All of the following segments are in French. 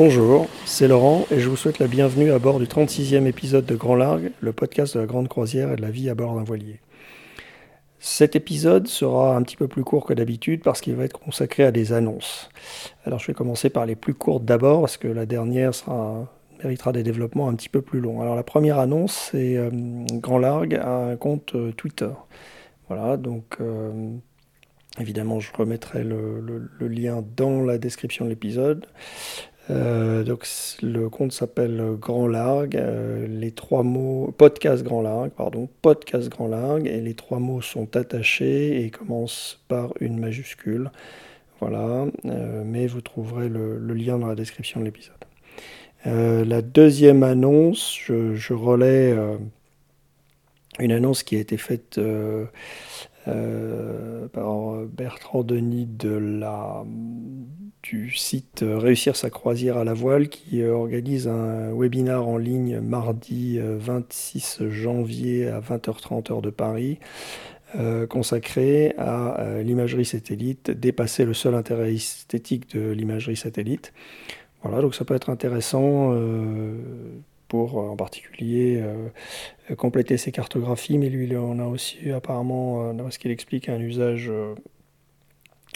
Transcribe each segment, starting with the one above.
Bonjour, c'est Laurent et je vous souhaite la bienvenue à bord du 36e épisode de Grand Largue, le podcast de la grande croisière et de la vie à bord d'un voilier. Cet épisode sera un petit peu plus court que d'habitude parce qu'il va être consacré à des annonces. Alors je vais commencer par les plus courtes d'abord parce que la dernière méritera des développements un petit peu plus longs. Alors la première annonce, c'est euh, Grand Largue a un compte euh, Twitter. Voilà, donc euh, évidemment je remettrai le, lien dans la description de l'épisode. Euh, donc le compte s'appelle Grand Largue, euh, les trois mots podcast Grand Largue, pardon, podcast Grand Largue, et les trois mots sont attachés et commencent par une majuscule. Voilà, euh, mais vous trouverez le, lien dans la description de l'épisode. la deuxième annonce, je, je relais une annonce qui a été faite par Bertrand Denis de la du site euh, Réussir sa croisière à la voile qui euh, organise un webinar en ligne mardi 26 euh, janvier à 20h30 heure de Paris. consacré à l'imagerie satellite, dépasser le seul intérêt esthétique de l'imagerie satellite. Voilà, donc ça peut être intéressant pour en particulier compléter ses cartographies, mais lui en a aussi apparemment, dans ce qu'il explique, un usage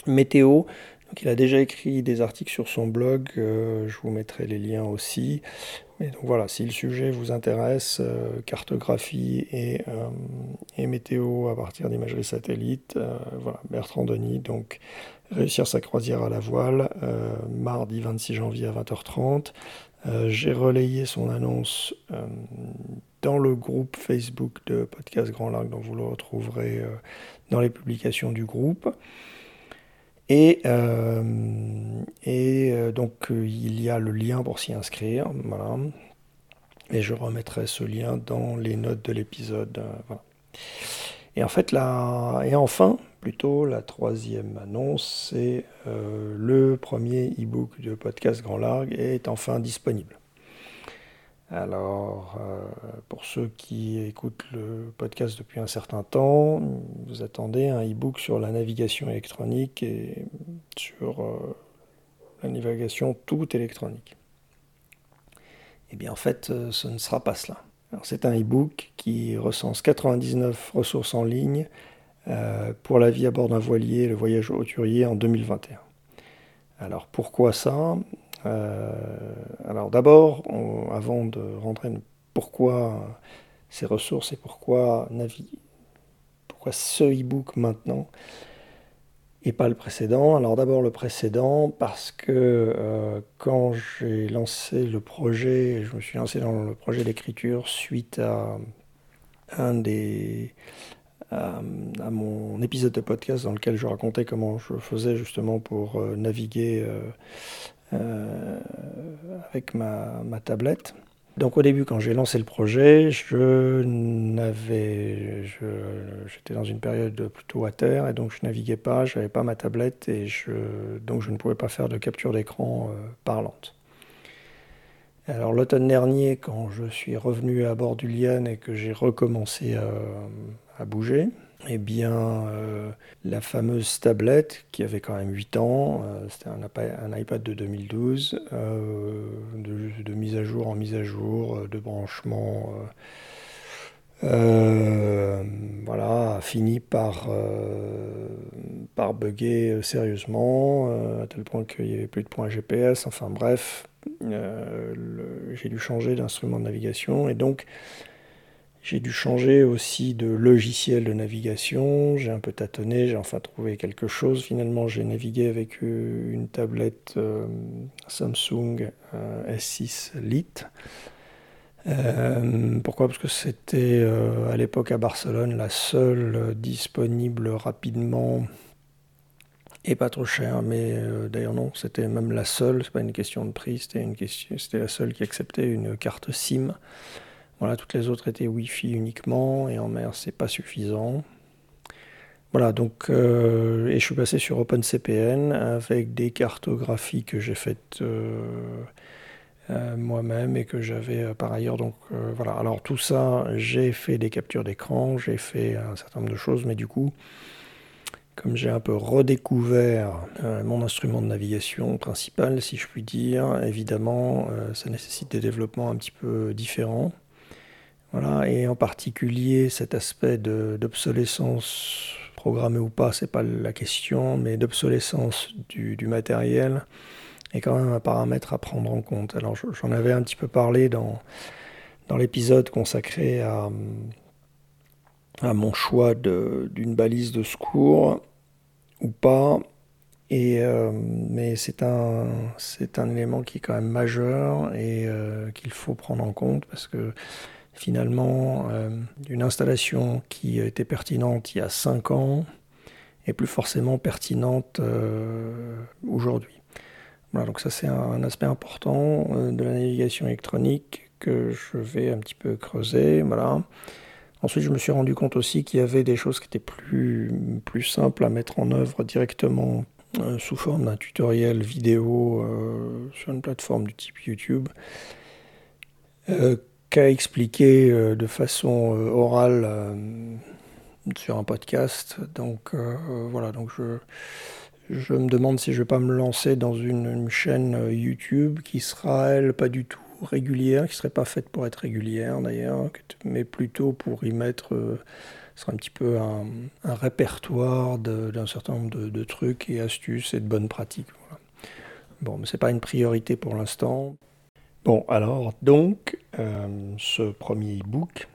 météo il a déjà écrit des articles sur son blog, euh, je vous mettrai les liens aussi. Donc voilà, si le sujet vous intéresse, euh, cartographie et, euh, et, météo à partir d'imagerie satellite, voilà, Bertrand Denis, donc réussir sa croisière à la voile, mardi 26 janvier à 20h30. J'ai relayé son annonce dans le groupe Facebook de Podcast Grand Lac, donc vous le retrouverez dans les publications du groupe. Et, euh, euh, donc euh, il y a le lien pour s'y inscrire. Voilà. Et je remettrai ce lien dans les notes de l'épisode. Et en fait, la, et enfin, plutôt la troisième annonce, c'est le premier e-book de podcast Grand Largue est enfin disponible. Alors, euh, pour ceux qui écoutent le podcast depuis un certain temps, vous attendez un e-book sur la navigation électronique et sur euh, la navigation toute électronique. Eh bien, en fait, euh, ce ne sera pas cela. C'est un e-book qui recense 99 ressources en ligne pour la vie à bord d'un voilier, le voyage hauturier en 2021. Alors, pourquoi ça? Alors d'abord, avant de rentrer pourquoi ces ressources et pourquoi Navi, pourquoi ce e-book maintenant et pas le précédent. Alors d'abord le précédent parce que euh, quand j'ai lancé le projet, je me suis lancé dans le projet d'écriture suite à un des à, mon épisode de podcast dans lequel je racontais comment je faisais justement pour euh, naviguer euh, avec ma, tablette. Donc au début, quand j'ai lancé le projet, je n'avais, j'étais dans une période plutôt à terre et donc je naviguais pas, je n'avais pas ma tablette et donc je ne pouvais pas faire de capture d'écran euh, parlante. Alors l'automne dernier, quand je suis revenu à bord du Liane et que j'ai recommencé à bouger, eh bien, euh, la fameuse tablette qui avait quand même 8 ans, euh, c'était un, iPad de 2012, euh, de, mise à jour en mise à jour, de branchement, voilà, a fini par, par bugger sérieusement, à tel point qu'il n'y avait plus de points GPS, enfin bref, j'ai dû changer d'instrument de navigation et donc j'ai dû changer aussi de logiciel de navigation, j'ai un peu tâtonné, j'ai enfin trouvé quelque chose. Finalement, j'ai navigué avec euh, une tablette euh, Samsung euh, S6 Lite. pourquoi? Parce que c'était à l'époque à Barcelone la seule disponible rapidement et pas trop cher, mais d'ailleurs non, c'était même la seule, c'est pas une question de prix, c'était la seule qui acceptait une carte SIM. Voilà, toutes les autres étaient Wi-Fi uniquement et en mer c'est pas suffisant. Voilà, donc euh, et je suis passé sur OpenCPN avec des cartographies que j'ai faites euh, euh, moi-même et que j'avais par ailleurs. Donc voilà, alors tout ça, j'ai fait des captures d'écran, j'ai fait un certain nombre de choses, mais du coup, comme j'ai un peu redécouvert mon instrument de navigation principal, si je puis dire, évidemment, ça nécessite des développements un petit peu différents. Et en particulier cet aspect d'obsolescence programmée ou pas, c'est pas la question, mais d'obsolescence du, matériel est quand même un paramètre à prendre en compte. Alors j'en avais un petit peu parlé dans, dans l'épisode consacré à, mon choix d'une balise de secours ou pas. Et, euh, mais c'est un, un élément qui est quand même majeur et euh, qu'il faut prendre en compte parce que finalement, euh, une installation qui était pertinente il y a 5 ans est plus forcément pertinente euh, aujourd'hui. Voilà, donc ça c'est un, aspect important euh, de la navigation électronique que je vais un petit peu creuser. Voilà. Ensuite, je me suis rendu compte aussi qu'il y avait des choses qui étaient plus, plus simples à mettre en œuvre directement sous forme d'un tutoriel vidéo sur une plateforme du type YouTube expliquer euh, de façon euh, orale euh, sur un podcast. Donc voilà, donc je, me demande si je vais pas me lancer dans une, chaîne YouTube qui sera, elle, pas du tout régulière, qui serait pas faite pour être régulière d'ailleurs, mais plutôt pour y mettre ce sera un petit peu un, répertoire d'un certain nombre de, trucs et astuces et de bonnes pratiques. Bon, mais c'est pas une priorité pour l'instant. Bon, alors donc, euh, ce premier e-book,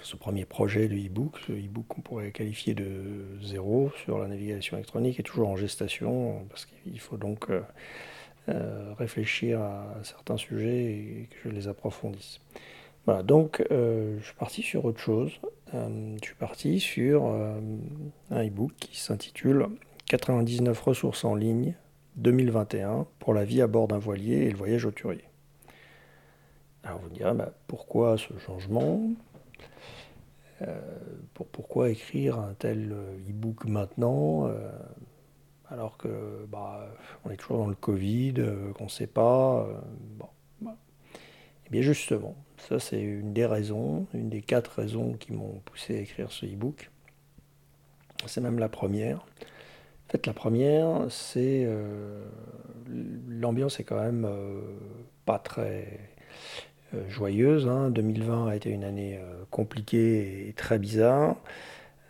ce premier projet de e-book, ce e-book qu'on pourrait qualifier de zéro sur la navigation électronique est toujours en gestation parce qu'il faut donc euh, euh, réfléchir à certains sujets et que je les approfondisse. Voilà, donc je suis parti sur autre chose. je suis parti sur un e-book qui s'intitule 99 ressources en ligne 2021 pour la vie à bord d'un voilier et le voyage auturier. Alors vous direz, bah, pourquoi ce changement? Euh, pour, Pourquoi écrire un tel euh, e-book maintenant euh, alors que bah, on est toujours dans le Covid, qu'on ne sait pas bon, Et eh bien justement, ça c'est une des raisons, une des quatre raisons qui m'ont poussé à écrire ce e-book. C'est même la première. En fait, la première, c'est euh, l'ambiance est quand même euh, pas très euh, joyeuse. 2020 hein. a été une année compliquée et très bizarre,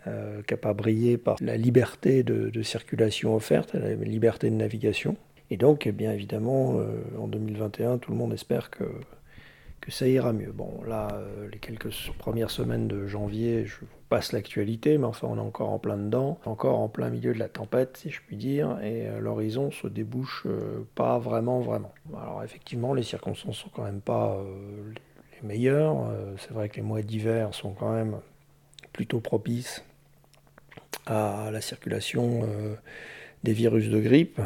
qui n'a pas brillé par la liberté de, circulation offerte, la liberté de navigation. Et donc, eh bien évidemment, en 2021, tout le monde espère que que ça ira mieux. Bon, là, euh, les quelques premières semaines de janvier, je vous passe l'actualité, mais enfin, on est encore en plein dedans, encore en plein milieu de la tempête, si je puis dire, et euh, l'horizon se débouche euh, pas vraiment, vraiment. Alors, effectivement, les circonstances sont quand même pas les meilleures. C'est vrai que les mois d'hiver sont quand même plutôt propices à la circulation des virus de grippe,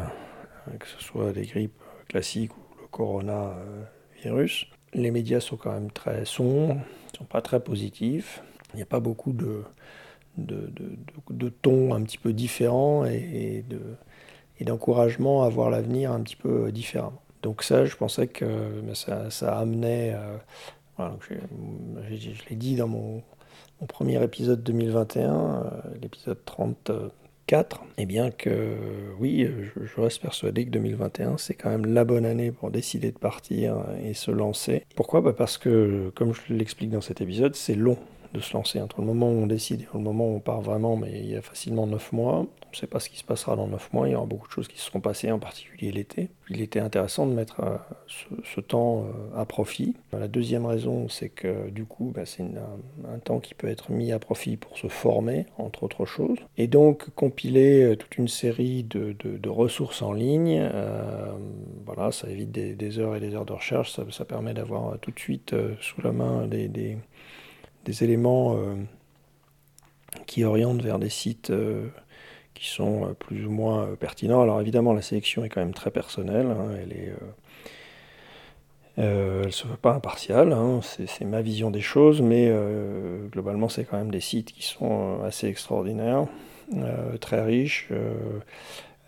que ce soit des grippes classiques ou le coronavirus les médias sont quand même très sombres, ne sont pas très positifs. Il n'y a pas beaucoup de, de, de, tons un petit peu différents et, et d'encouragement à voir l'avenir un petit peu différemment. Donc ça, je pensais que ça, ça amenait, euh, je, l'ai dit dans mon, mon, premier épisode 2021, euh, l'épisode 30. 4, et bien que oui, je, reste persuadé que 2021, c'est quand même la bonne année pour décider de partir et se lancer. Pourquoi? Bah Parce que, comme je l'explique dans cet épisode, c'est long de se lancer. Entre le moment où on décide et le moment où on part vraiment, mais il y a facilement 9 mois. Ne sait pas ce qui se passera dans 9 mois. Il y aura beaucoup de choses qui se seront passées, en particulier l'été. Il était intéressant de mettre euh, ce, temps euh, à profit. La deuxième raison, c'est que du coup, bah, c'est un, temps qui peut être mis à profit pour se former, entre autres choses. Et donc, compiler euh, toute une série de, ressources en ligne, voilà, ça évite des, heures et des heures de recherche. Ça, permet d'avoir tout de suite sous la main des éléments qui orientent vers des sites sont euh, plus ou moins pertinents. Alors évidemment, la sélection est quand même très personnelle. Hein, elle est elle ne se veut pas impartiale, hein, c'est ma vision des choses, mais globalement c'est quand même des sites qui sont assez extraordinaires, très riches.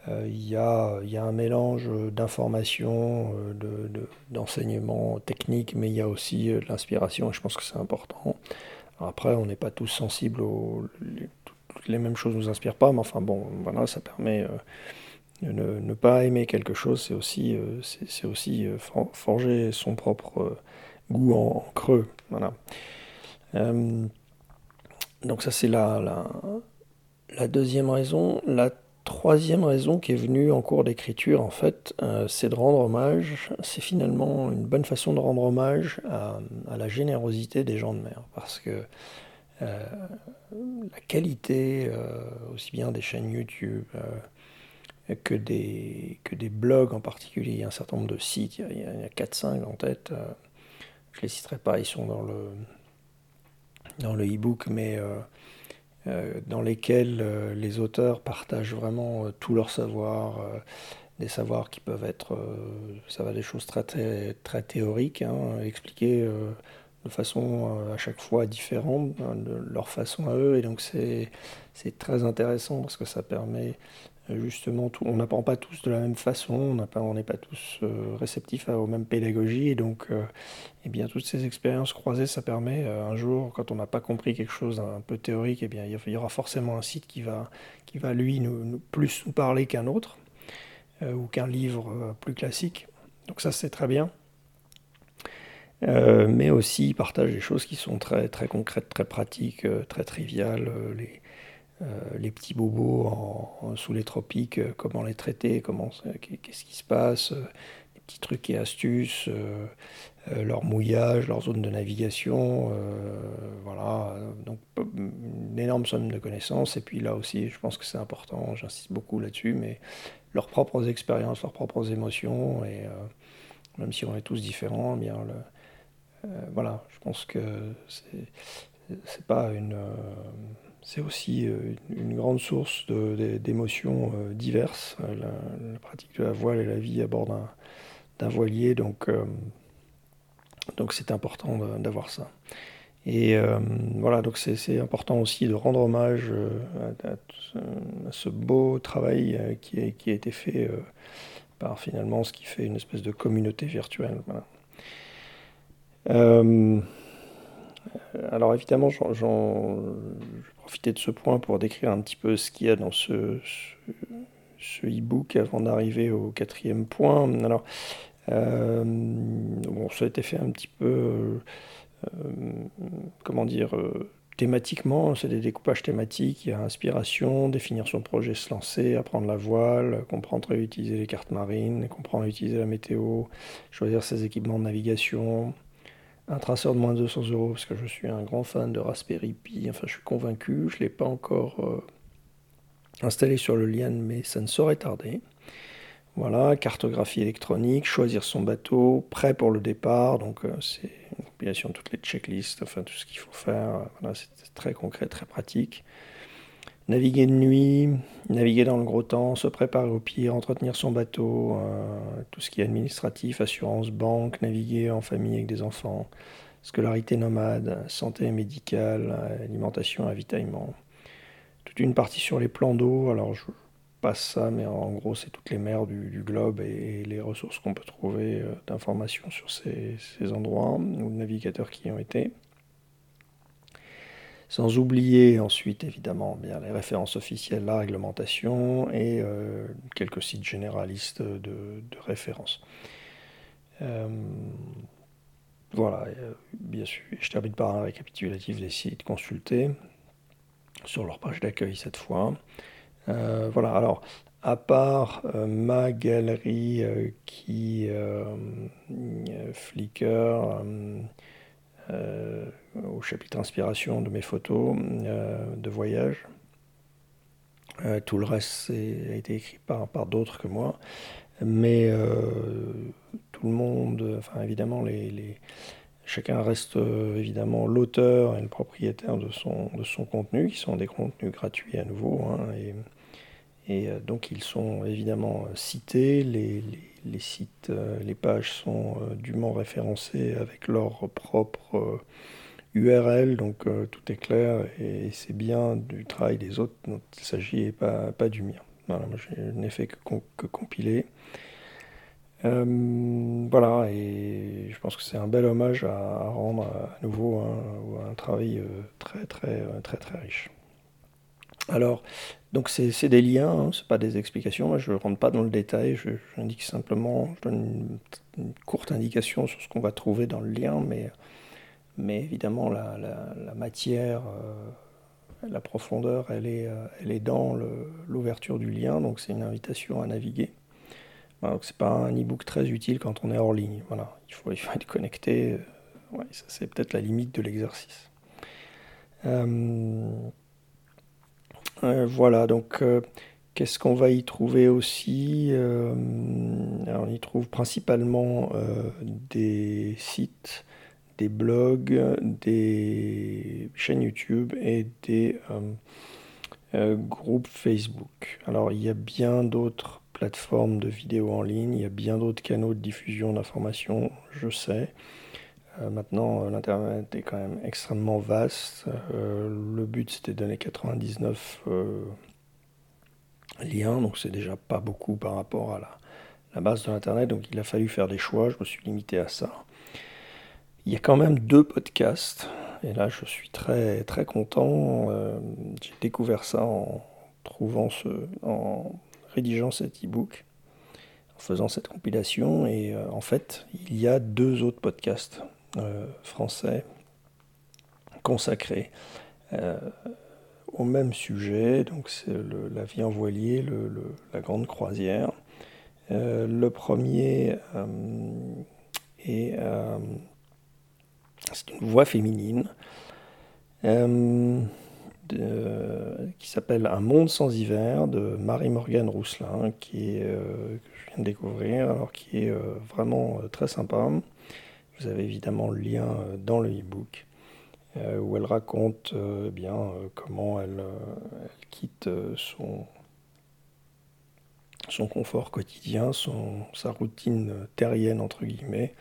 Il y, a, y, a, un mélange d'informations, d'enseignements techniques, mais il y a aussi de l'inspiration, et je pense que c'est important après, on n'est pas tous sensibles aux toutes les mêmes choses ne nous inspirent pas, mais enfin bon, voilà, ça permet de ne, pas aimer quelque chose, c'est aussi, c'est aussi forger son propre goût en, creux. Voilà. donc ça c'est la, deuxième raison. La troisième raison qui est venue en cours d'écriture, en fait, euh, c'est de rendre hommage, c'est finalement une bonne façon de rendre hommage à, la générosité des gens de mer, parce que euh, la qualité, euh, aussi bien des chaînes YouTube que, des, que des blogs en particulier, il y a un certain nombre de sites, il y a, a 4-5 en tête, je ne les citerai pas, ils sont dans le dans le e-book, mais euh, dans lesquels euh, les auteurs partagent vraiment euh, tout leur savoir, des savoirs qui peuvent être, ça va des choses très, très, théoriques, hein, expliquées de façon à chaque fois différente, hein, de leur façon à eux. Et donc c'est très intéressant parce que ça permet justement, tout, on n'apprend pas tous de la même façon, on n'est pas, tous euh, réceptifs aux mêmes pédagogies, et donc euh, eh bien, toutes ces expériences croisées, ça permet euh, un jour, quand on n'a pas compris quelque chose un peu théorique, eh bien, il y aura forcément un site qui va, qui va lui, nous, plus nous parler qu'un autre, ou qu'un livre plus classique. Donc ça, c'est très bien. Mais aussi, il partage des choses qui sont très, très concrètes, très pratiques, très triviales. les, euh, les petits bobos sous les tropiques, euh, comment les traiter, qu'est-ce qui se passe, euh, les petits trucs et astuces, leur mouillage, leur zone de navigation, voilà, donc une énorme somme de connaissances. Et puis là aussi, je pense que c'est important, j'insiste beaucoup là-dessus, mais leurs propres expériences, leurs propres émotions, et même si on est tous différents, eh bien voilà, je pense que c'est pas une c'est aussi euh, une grande source d'émotions euh, diverses, euh, la, pratique de la voile et la vie à bord d'un voilier. Donc, c'est important d'avoir ça. Et voilà, donc c'est important aussi de rendre hommage à, ce beau travail qui a été fait par finalement ce qui fait une espèce de communauté virtuelle. Alors évidemment, j'en profiter de ce point pour décrire un petit peu ce qu'il y a dans ce, e-book avant d'arriver au quatrième point. Alors, euh, ça a été fait un petit peu, euh, comment dire, euh, thématiquement, c'est des découpages thématiques, il y a inspiration, définir son projet, se lancer, apprendre la voile, comprendre et utiliser les cartes marines, comprendre et utiliser la météo, choisir ses équipements de navigation, un traceur de moins de 200 euros parce que je suis un grand fan de Raspberry Pi. Enfin, je suis convaincu. Je ne l'ai pas encore euh, installé sur le lien, mais ça ne saurait tarder. Voilà, cartographie électronique, choisir son bateau, prêt pour le départ. Donc, euh, c'est une compilation de toutes les checklists, enfin, tout ce qu'il faut faire. Voilà, c'est très concret, très pratique. Naviguer de nuit, naviguer dans le gros temps, se préparer au pire, entretenir son bateau, euh, tout ce qui est administratif, assurance, banque, naviguer en famille avec des enfants, scolarité nomade, santé médicale, alimentation, avitaillement. Toute une partie sur les plans d'eau, alors je passe ça, mais en gros c'est toutes les mers du, globe et, les ressources qu'on peut trouver euh, d'informations sur ces, ces endroits, ou de navigateurs qui y ont été. Sans oublier ensuite évidemment bien les références officielles, la réglementation et euh, quelques sites généralistes de, référence. Euh, voilà, euh, bien sûr, je termine par un récapitulatif des sites consultés sur leur page d'accueil cette fois. voilà, alors à part ma galerie qui Flickr, au chapitre inspiration de mes photos euh, de voyage. Euh, tout le reste a été écrit par, par d'autres que moi. Mais tout le monde, enfin évidemment, les, chacun reste évidemment l'auteur et le propriétaire de son, de son contenu, qui sont des contenus gratuits à nouveau. Hein, et, et donc ils sont évidemment cités, les, les sites, euh, les pages sont euh, dûment référencées avec leur propre URL, euh, donc tout est clair et c'est bien du travail des autres dont il s'agit et pas, pas du mien. Voilà, je n'ai fait que, compiler. voilà, et je pense que c'est un bel hommage à, rendre à nouveau un, un travail très très très très riche. Alors, donc c'est des liens, hein, c'est pas des explications. je ne rentre pas dans le détail. Je, j'indique simplement, je donne une, courte indication sur ce qu'on va trouver dans le lien, mais, mais évidemment la, matière, euh, la profondeur, elle est, euh, elle est dans l'ouverture du lien. Donc c'est une invitation à naviguer. Voilà, donc c'est pas un e-book très utile quand on est hors ligne. Voilà, il faut, être connecté. Ouais, ça c'est peut-être la limite de l'exercice. Euh, voilà, donc euh, qu'est-ce qu'on va y trouver aussi euh, On y trouve principalement des sites, des blogs, des chaînes YouTube et des groupes Facebook. Alors il y a bien d'autres plateformes de vidéos en ligne, il y a bien d'autres canaux de diffusion d'informations, je sais. Euh, maintenant, euh, l'Internet est quand même extrêmement vaste. Euh, le but, c'était de donner 99 liens, donc c'est déjà pas beaucoup par rapport à la, base de l'Internet. Donc il a fallu faire des choix, je me suis limité à ça. Il y a quand même deux podcasts, et là je suis très très content. J'ai découvert ça en trouvant ce, en rédigeant cet e-book, en faisant cette compilation, et en fait il y a deux autres podcasts euh, français consacré euh, au même sujet, donc c'est la vie en voilier, la grande croisière. Euh, le premier est c'est une voix féminine qui s'appelle Un monde sans hiver de Marie-Morgane Rousselin, qui est, que je viens de découvrir, alors qui est vraiment très sympa. Vous avez évidemment le lien euh, dans le e-book euh, où elle raconte euh, bien comment elle, quitte son, son confort quotidien, son, sa routine terrienne entre guillemets,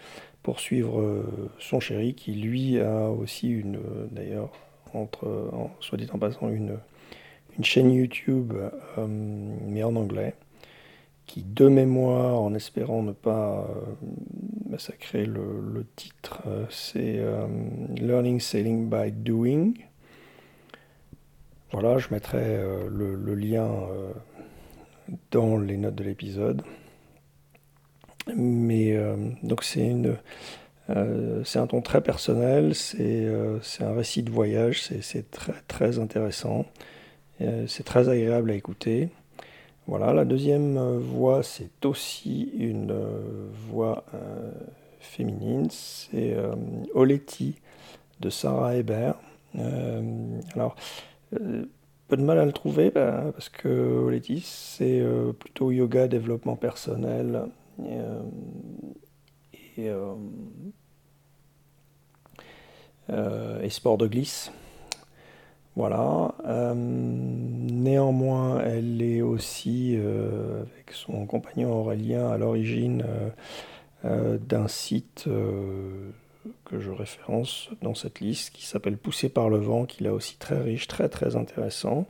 pour suivre son chéri qui lui a aussi une, d'ailleurs, entre, soit dit en passant, une, une chaîne YouTube, mais en anglais, qui de mémoire, en espérant ne pas euh, massacrer le, titre, euh, c'est euh, Learning Sailing by Doing. Voilà, je mettrai le, lien dans les notes de l'épisode. Mais donc c'est une, c'est un ton très personnel, c'est un récit de voyage, c'est très très intéressant, c'est très agréable à écouter. Voilà, la deuxième euh, voix, c'est aussi une euh, voix euh, féminine, c'est Oletti de Sarah Hébert. alors, peu de mal à le trouver bah, parce que Oletti, c'est plutôt yoga, développement personnel et, et sport de glisse. Voilà. Euh, néanmoins, elle est aussi, euh, avec son compagnon Aurélien, à l'origine euh, d'un site que je référence dans cette liste qui s'appelle Poussé par le vent, qui est aussi très riche, très très intéressant.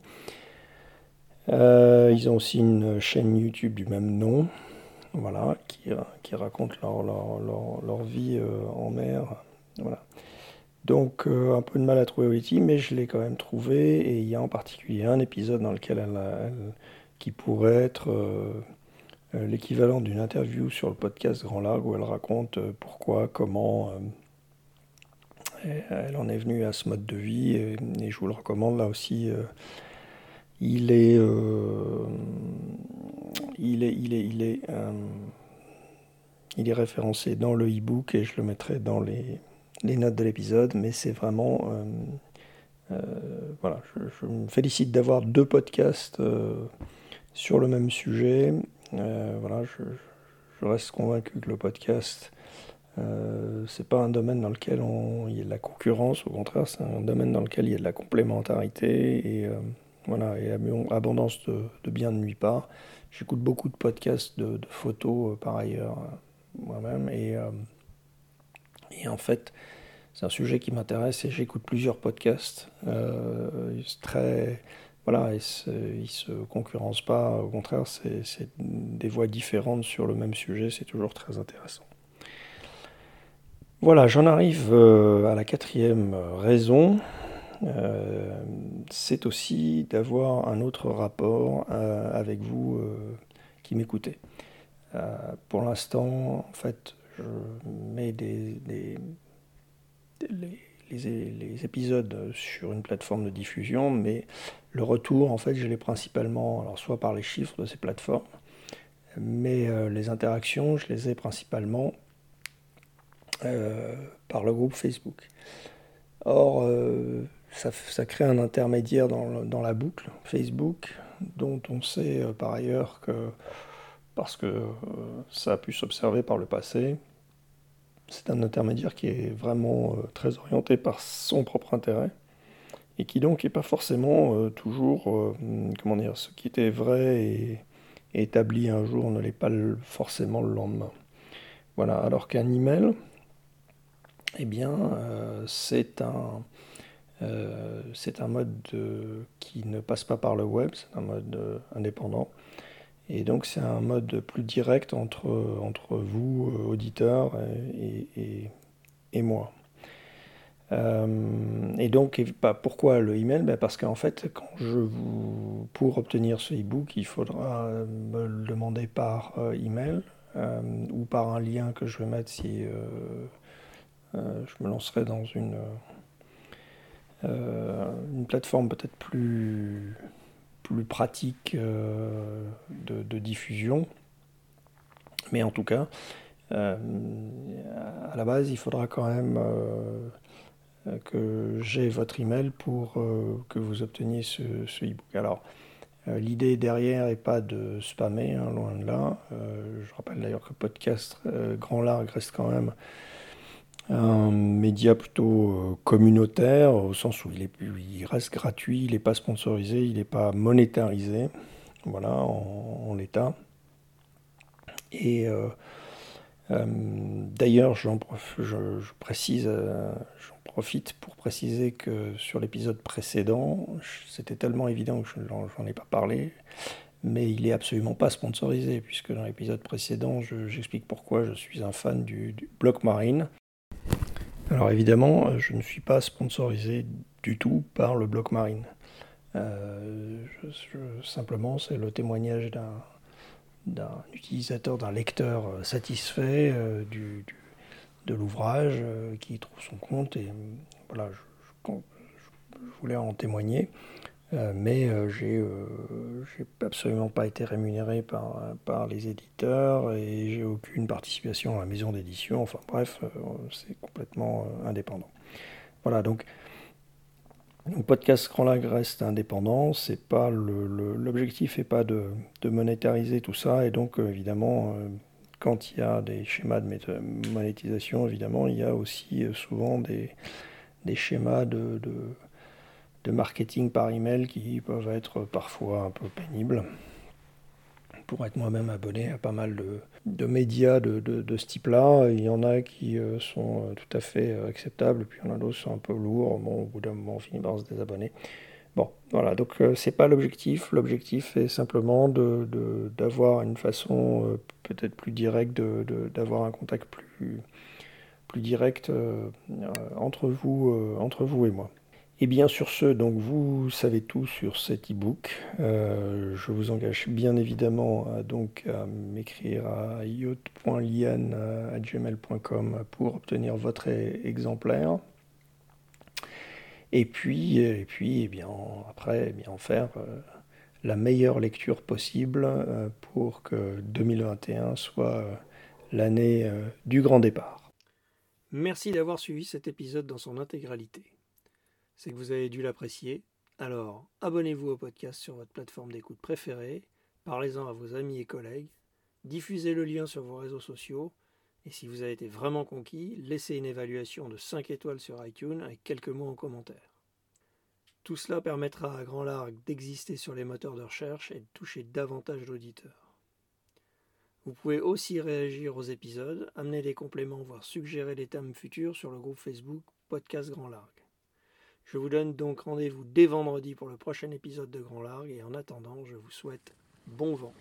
ils ont aussi une chaîne YouTube du même nom, voilà, qui, qui raconte leur, leur, leur vie en mer. Voilà. Donc un peu de mal à trouver Oliti, mais je l'ai quand même trouvé, et il y a en particulier un épisode dans lequel elle, qui pourrait être euh, euh, l'équivalent d'une interview sur le podcast Grand Largue, où elle raconte euh, pourquoi, comment elle en est venue à ce mode de vie, et, je vous le recommande là aussi. il est, il est, il est, il est, il est référencé dans le e-book et je le mettrai dans les notes de l'épisode, mais c'est vraiment... Euh, euh, voilà, je, me félicite d'avoir deux podcasts euh, sur le même sujet. voilà, je, reste convaincu que le podcast, c'est pas un domaine dans lequel on, il y a de la concurrence, au contraire, c'est un domaine dans lequel il y a de la complémentarité et voilà, et abondance de, de bien ne nuit pas. J'écoute beaucoup de podcasts de, photos par ailleurs moi-même et, et en fait, c'est un sujet qui m'intéresse et j'écoute plusieurs podcasts. Euh, très, voilà, ils ne se, concurrencent pas. Au contraire, c'est des voix différentes sur le même sujet. C'est toujours très intéressant. Voilà, j'en arrive euh, à la quatrième raison. C'est aussi d'avoir un autre rapport avec vous qui m'écoutez. pour l'instant, en fait, je mets des, les, épisodes sur une plateforme de diffusion, mais le retour, en fait, je l'ai principalement, alors soit par les chiffres de ces plateformes, mais euh, les interactions, je les ai principalement euh, par le groupe Facebook. Or, euh, ça, crée un intermédiaire dans, la boucle Facebook, dont on sait par ailleurs que, parce que ça a pu s'observer par le passé, c'est un intermédiaire qui est vraiment euh, très orienté par son propre intérêt et qui donc n'est pas forcément euh, toujours, euh, comment dire, ce qui était vrai et, établi un jour ne l'est pas forcément le lendemain. Voilà, alors qu'un email, eh bien, c'est un, c'est un mode qui ne passe pas par le web, c'est un mode indépendant. Et donc c'est un mode plus direct entre, vous, euh, auditeurs, et, moi. Euh, et donc, pourquoi le email? Ben Parce qu'en fait, quand je pour obtenir ce e-book, il faudra me le demander par euh, email ou par un lien que je vais mettre si je me lancerai dans une, une plateforme peut-être plus plus pratique euh, de, diffusion. Mais en tout cas, euh, à la base, il faudra quand même euh, que j'ai votre email pour que vous obteniez ce, ce e-book. Alors, l'idée derrière n'est pas de spammer, hein, loin de là. je rappelle d'ailleurs que podcast Grand Largue reste quand même un média plutôt euh, communautaire, au sens où il, est, il reste gratuit, il n'est pas sponsorisé, il n'est pas monétarisé, voilà, en, l'état. Et euh, euh, d'ailleurs, je, précise, j'en profite pour préciser que sur l'épisode précédent, c'était tellement évident que je n'en ai pas parlé, mais il n'est absolument pas sponsorisé, puisque dans l'épisode précédent, j'explique pourquoi je suis un fan du, du bloc marine. Alors évidemment, je ne suis pas sponsorisé du tout par le bloc marine. Euh, simplement, c'est le témoignage d'un utilisateur, d'un lecteur satisfait euh, de l'ouvrage euh, qui trouve son compte. Et voilà, je voulais en témoigner. Euh, mais euh, j'ai euh, absolument pas été rémunéré par, par les éditeurs et j'ai aucune participation à la maison d'édition. Enfin bref, c'est complètement indépendant. Voilà, donc le podcast Grand Lag reste indépendant. C'est pas l'objectif n'est pas de, monétariser tout ça et donc évidemment quand il y a des schémas de monétisation, évidemment, il y a aussi souvent des, des schémas de de marketing par email qui peuvent être parfois un peu pénibles. Pour être moi-même abonné à pas mal de, médias de, ce type-là, il y en a qui euh, sont euh, tout à fait euh, acceptables, puis il y en a d'autres qui sont un peu lourds. Bon, au bout d'un moment, on finit par se désabonner. Bon, voilà, donc c'est pas l'objectif. L'objectif est simplement d'avoir une façon peut-être plus directe, d'avoir un contact plus, plus direct entre, vous, entre vous et moi. Et bien sur ce, donc vous savez tout sur cet e-book. Euh, je vous engage bien évidemment à, donc m'écrire à yacht.lian.gmail.com pour obtenir votre exemplaire. Et puis, et puis eh bien, après, eh bien, en faire euh, la meilleure lecture possible euh, pour que 2021 soit l'année du grand départ. Merci d'avoir suivi cet épisode dans son intégralité c'est que vous avez dû l'apprécier. Alors, abonnez-vous au podcast sur votre plateforme d'écoute préférée, parlez-en à vos amis et collègues, diffusez le lien sur vos réseaux sociaux, et si vous avez été vraiment conquis, laissez une évaluation de 5 étoiles sur iTunes avec quelques mots en commentaire. Tout cela permettra à Grand Largue d'exister sur les moteurs de recherche et de toucher davantage d'auditeurs. Vous pouvez aussi réagir aux épisodes, amener des compléments, voire suggérer des thèmes futurs sur le groupe Facebook Podcast Grand Largue. Je vous donne donc rendez-vous dès vendredi pour le prochain épisode de Grand Largue et en attendant, je vous souhaite bon vent.